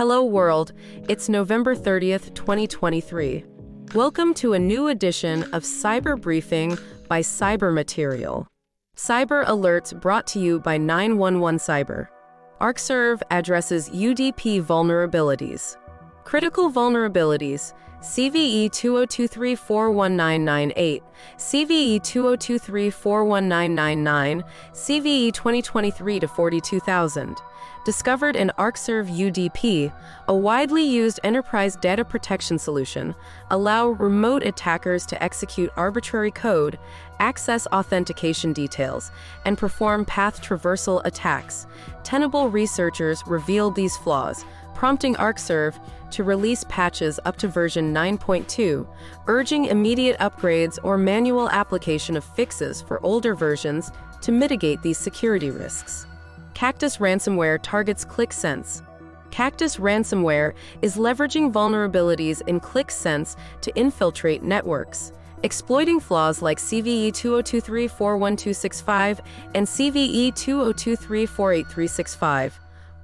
Hello world, it's November 30th, 2023. Welcome to a new edition of Cyber Briefing by Cyber Material. Cyber alerts brought to you by 911 Cyber. ArcServe addresses UDP vulnerabilities. Critical vulnerabilities CVE 2023-41998, CVE 2023-41999, CVE 2023-42000. Discovered in ArcServe UDP, a widely used enterprise data protection solution, allow remote attackers to execute arbitrary code, access authentication details, and perform path traversal attacks. Tenable researchers revealed these flaws, prompting ArcServe to release patches up to version 9.2, urging immediate upgrades or manual application of fixes for older versions to mitigate these security risks. Cactus ransomware targets Qlik Sense. Cactus ransomware is leveraging vulnerabilities in Qlik Sense to infiltrate networks. Exploiting flaws like CVE 2023-41265 and CVE 2023-48365.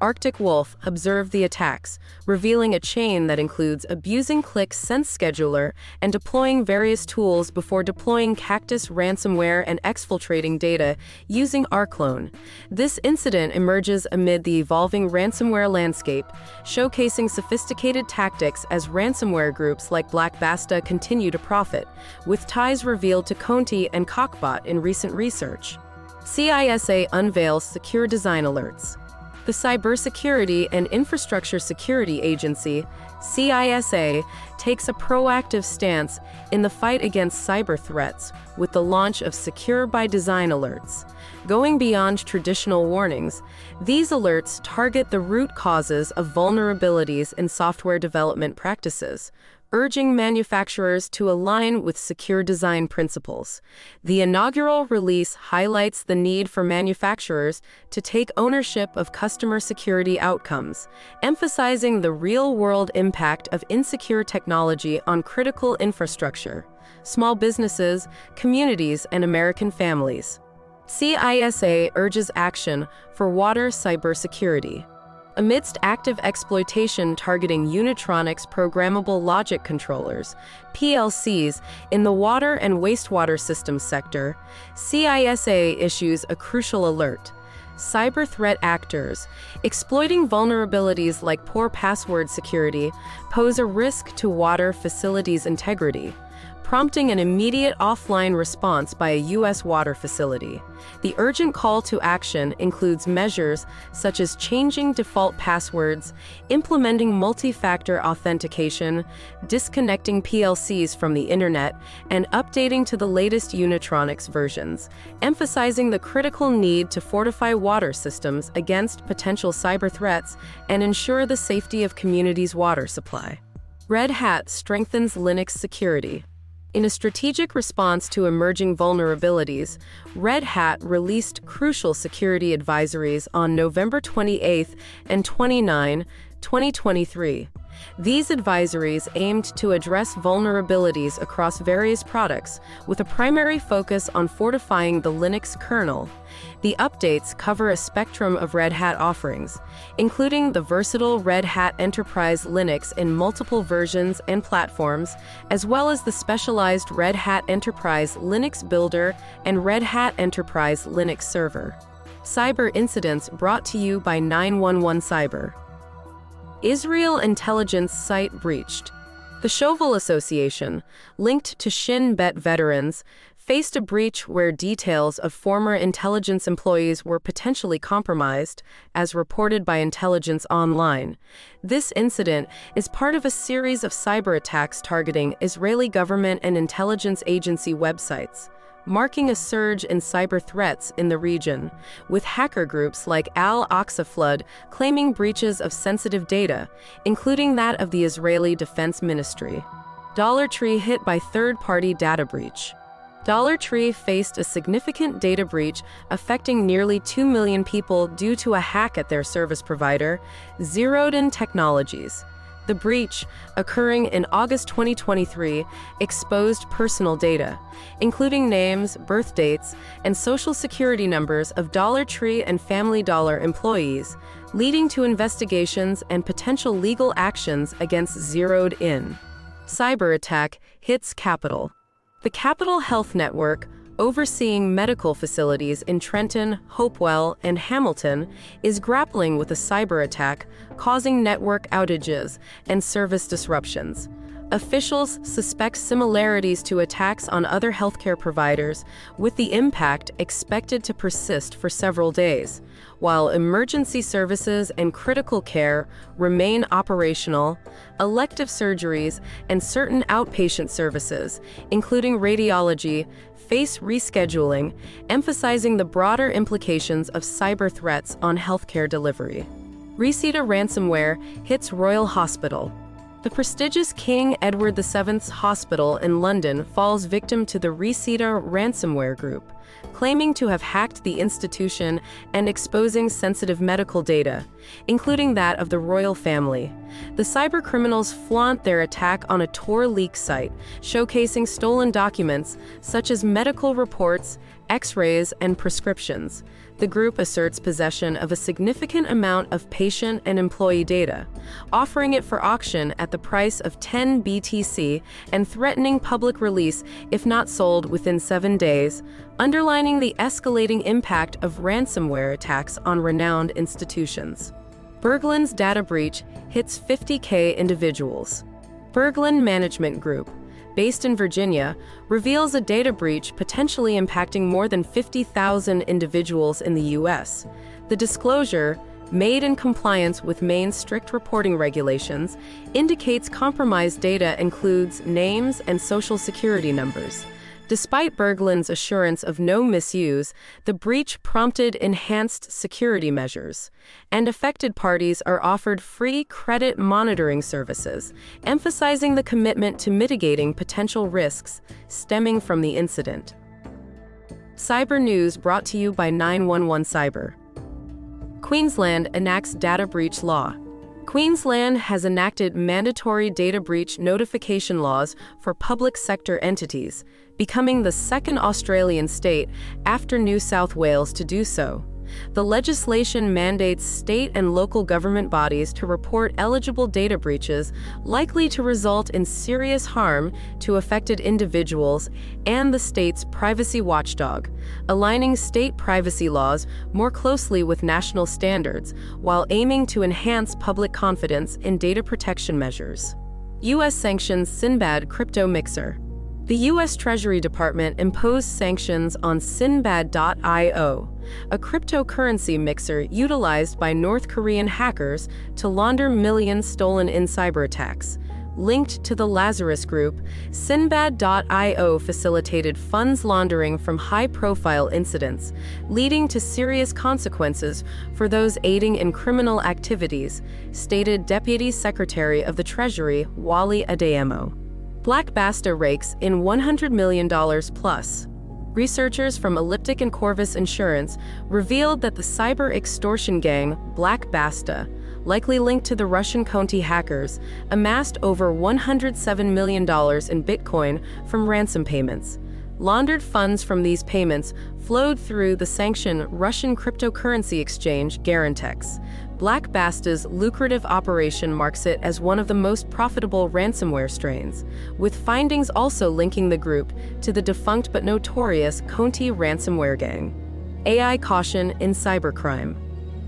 Arctic Wolf observed the attacks, revealing a chain that includes abusing Qlik's Sense Scheduler and deploying various tools before deploying Cactus ransomware and exfiltrating data using Rclone. This incident emerges amid the evolving ransomware landscape, showcasing sophisticated tactics as ransomware groups like Black Basta continue to profit, with ties revealed to Conti and QakBot in recent research. CISA unveils secure design alerts. The Cybersecurity and Infrastructure Security Agency, CISA, takes a proactive stance in the fight against cyber threats with the launch of Secure by Design alerts. Going beyond traditional warnings, these alerts target the root causes of vulnerabilities in software development practices, urging manufacturers to align with secure design principles. The inaugural release highlights the need for manufacturers to take ownership of customer security outcomes, emphasizing the real world impact of insecure technology on critical infrastructure, small businesses, communities, and American families. CISA urges action for water cybersecurity. Amidst active exploitation targeting Unitronics programmable logic controllers, PLCs, in the water and wastewater systems sector, CISA issues a crucial alert. Cyber threat actors, exploiting vulnerabilities like poor password security, pose a risk to water facilities' integrity prompting an immediate offline response by a U.S. water facility. The urgent call to action includes measures such as changing default passwords, implementing multi factor authentication, disconnecting PLCs from the internet, and updating to the latest Unitronics versions, emphasizing the critical need to fortify water systems against potential cyber threats and ensure the safety of communities' water supply. Red Hat strengthens Linux security. In a strategic response to emerging vulnerabilities, Red Hat released crucial security advisories on November 28 and 29, 2023. These advisories aimed to address vulnerabilities across various products, with a primary focus on fortifying the Linux kernel. The updates cover a spectrum of Red Hat offerings, including the versatile Red Hat Enterprise Linux in multiple versions and platforms, as well as the specialized Red Hat Enterprise Linux Builder and Red Hat Enterprise Linux Server. Cyber incidents brought to you by 911 Cyber. Israel intelligence site breached. The Shovel Association, linked to Shin Bet veterans, faced a breach where details of former intelligence employees were potentially compromised, as reported by Intelligence Online. This incident is part of a series of cyber attacks targeting Israeli government and intelligence agency websites marking a surge in cyber threats in the region, with hacker groups like Al Aqsa Flood claiming breaches of sensitive data, including that of the Israeli Defense Ministry. Dollar Tree hit by third party data breach. Dollar Tree faced a significant data breach affecting nearly 2 million people due to a hack at their service provider, Zeroed In Technologies. The breach, occurring in August 2023, exposed personal data, including names, birth dates, and social security numbers of Dollar Tree and Family Dollar employees, leading to investigations and potential legal actions against Zeroed In. Cyber attack hits Capital. The Capital Health Network, overseeing medical facilities in Trenton, Hopewell, and Hamilton, is grappling with a cyber attack causing network outages and service disruptions. Officials suspect similarities to attacks on other healthcare providers, with the impact expected to persist for several days. While emergency services and critical care remain operational, elective surgeries and certain outpatient services, including radiology, face rescheduling, emphasizing the broader implications of cyber threats on healthcare delivery. Rhysida ransomware hits Royal Hospital. The prestigious King Edward VII's Hospital in London falls victim to the Rhysida ransomware group, claiming to have hacked the institution and exposing sensitive medical data, including that of the royal family. The cybercriminals flaunt their attack on a Tor leak site, showcasing stolen documents such as medical reports, x rays, and prescriptions the group asserts possession of a significant amount of patient and employee data, offering it for auction at the price of 10 BTC and threatening public release if not sold within seven days, underlining the escalating impact of ransomware attacks on renowned institutions. Berglund's data breach hits 50K individuals. Berglund Management Group, based in Virginia, reveals a data breach potentially impacting more than 50,000 individuals in the U.S. The disclosure, made in compliance with Maine's strict reporting regulations, indicates compromised data includes names and social security numbers. Despite Berglund's assurance of no misuse, the breach prompted enhanced security measures, and affected parties are offered free credit monitoring services, emphasizing the commitment to mitigating potential risks stemming from the incident. Cyber News brought to you by 911 Cyber. Queensland enacts data breach law. Queensland has enacted mandatory data breach notification laws for public sector entities becoming the second Australian state after New South Wales to do so. The legislation mandates state and local government bodies to report eligible data breaches likely to result in serious harm to affected individuals and the state's privacy watchdog, aligning state privacy laws more closely with national standards while aiming to enhance public confidence in data protection measures. U.S. sanctions Sinbad crypto mixer. The U.S. Treasury Department imposed sanctions on Sinbad.io, a cryptocurrency mixer utilized by North Korean hackers to launder millions stolen in cyber attacks. Linked to the Lazarus Group, Sinbad.io facilitated funds laundering from high profile incidents, leading to serious consequences for those aiding in criminal activities, stated Deputy Secretary of the Treasury Wally Adeyemo. Black Basta rakes in $100 million plus. Researchers from Elliptic and Corvus Insurance revealed that the cyber extortion gang, Black Basta, likely linked to the Russian Conti hackers, amassed over $107 million in Bitcoin from ransom payments. Laundered funds from these payments flowed through the sanctioned Russian cryptocurrency exchange Garantex, Black Basta's lucrative operation marks it as one of the most profitable ransomware strains, with findings also linking the group to the defunct but notorious Conti ransomware gang. AI caution in cybercrime.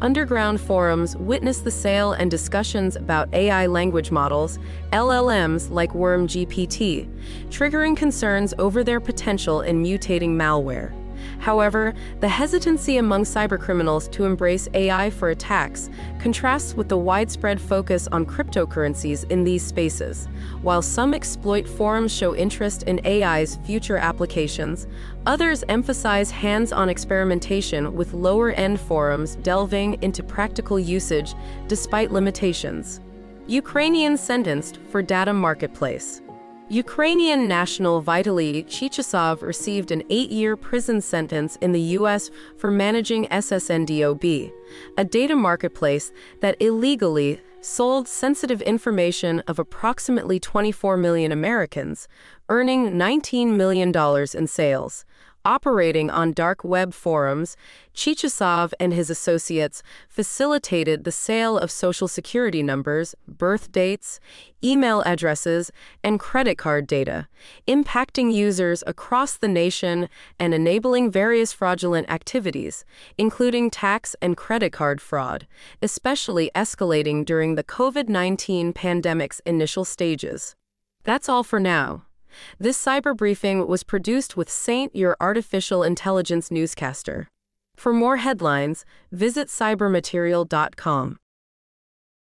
Underground forums witness the sale and discussions about AI language models, LLMs like Worm GPT, triggering concerns over their potential in mutating malware. However, the hesitancy among cybercriminals to embrace AI for attacks contrasts with the widespread focus on cryptocurrencies in these spaces. While some exploit forums show interest in AI's future applications, others emphasize hands on experimentation with lower end forums delving into practical usage despite limitations. Ukrainian sentenced for data marketplace. Ukrainian national Vitaly Chychasov received an eight year prison sentence in the U.S. for managing SSNDOB, a data marketplace that illegally sold sensitive information of approximately 24 million Americans, earning $19 million in sales. Operating on dark web forums, Chychasov and his associates facilitated the sale of social security numbers, birth dates, email addresses, and credit card data, impacting users across the nation and enabling various fraudulent activities, including tax and credit card fraud, especially escalating during the COVID 19 pandemic's initial stages. That's all for now. This cyber briefing was produced with Saint, your artificial intelligence newscaster. For more headlines, visit cybermaterial.com.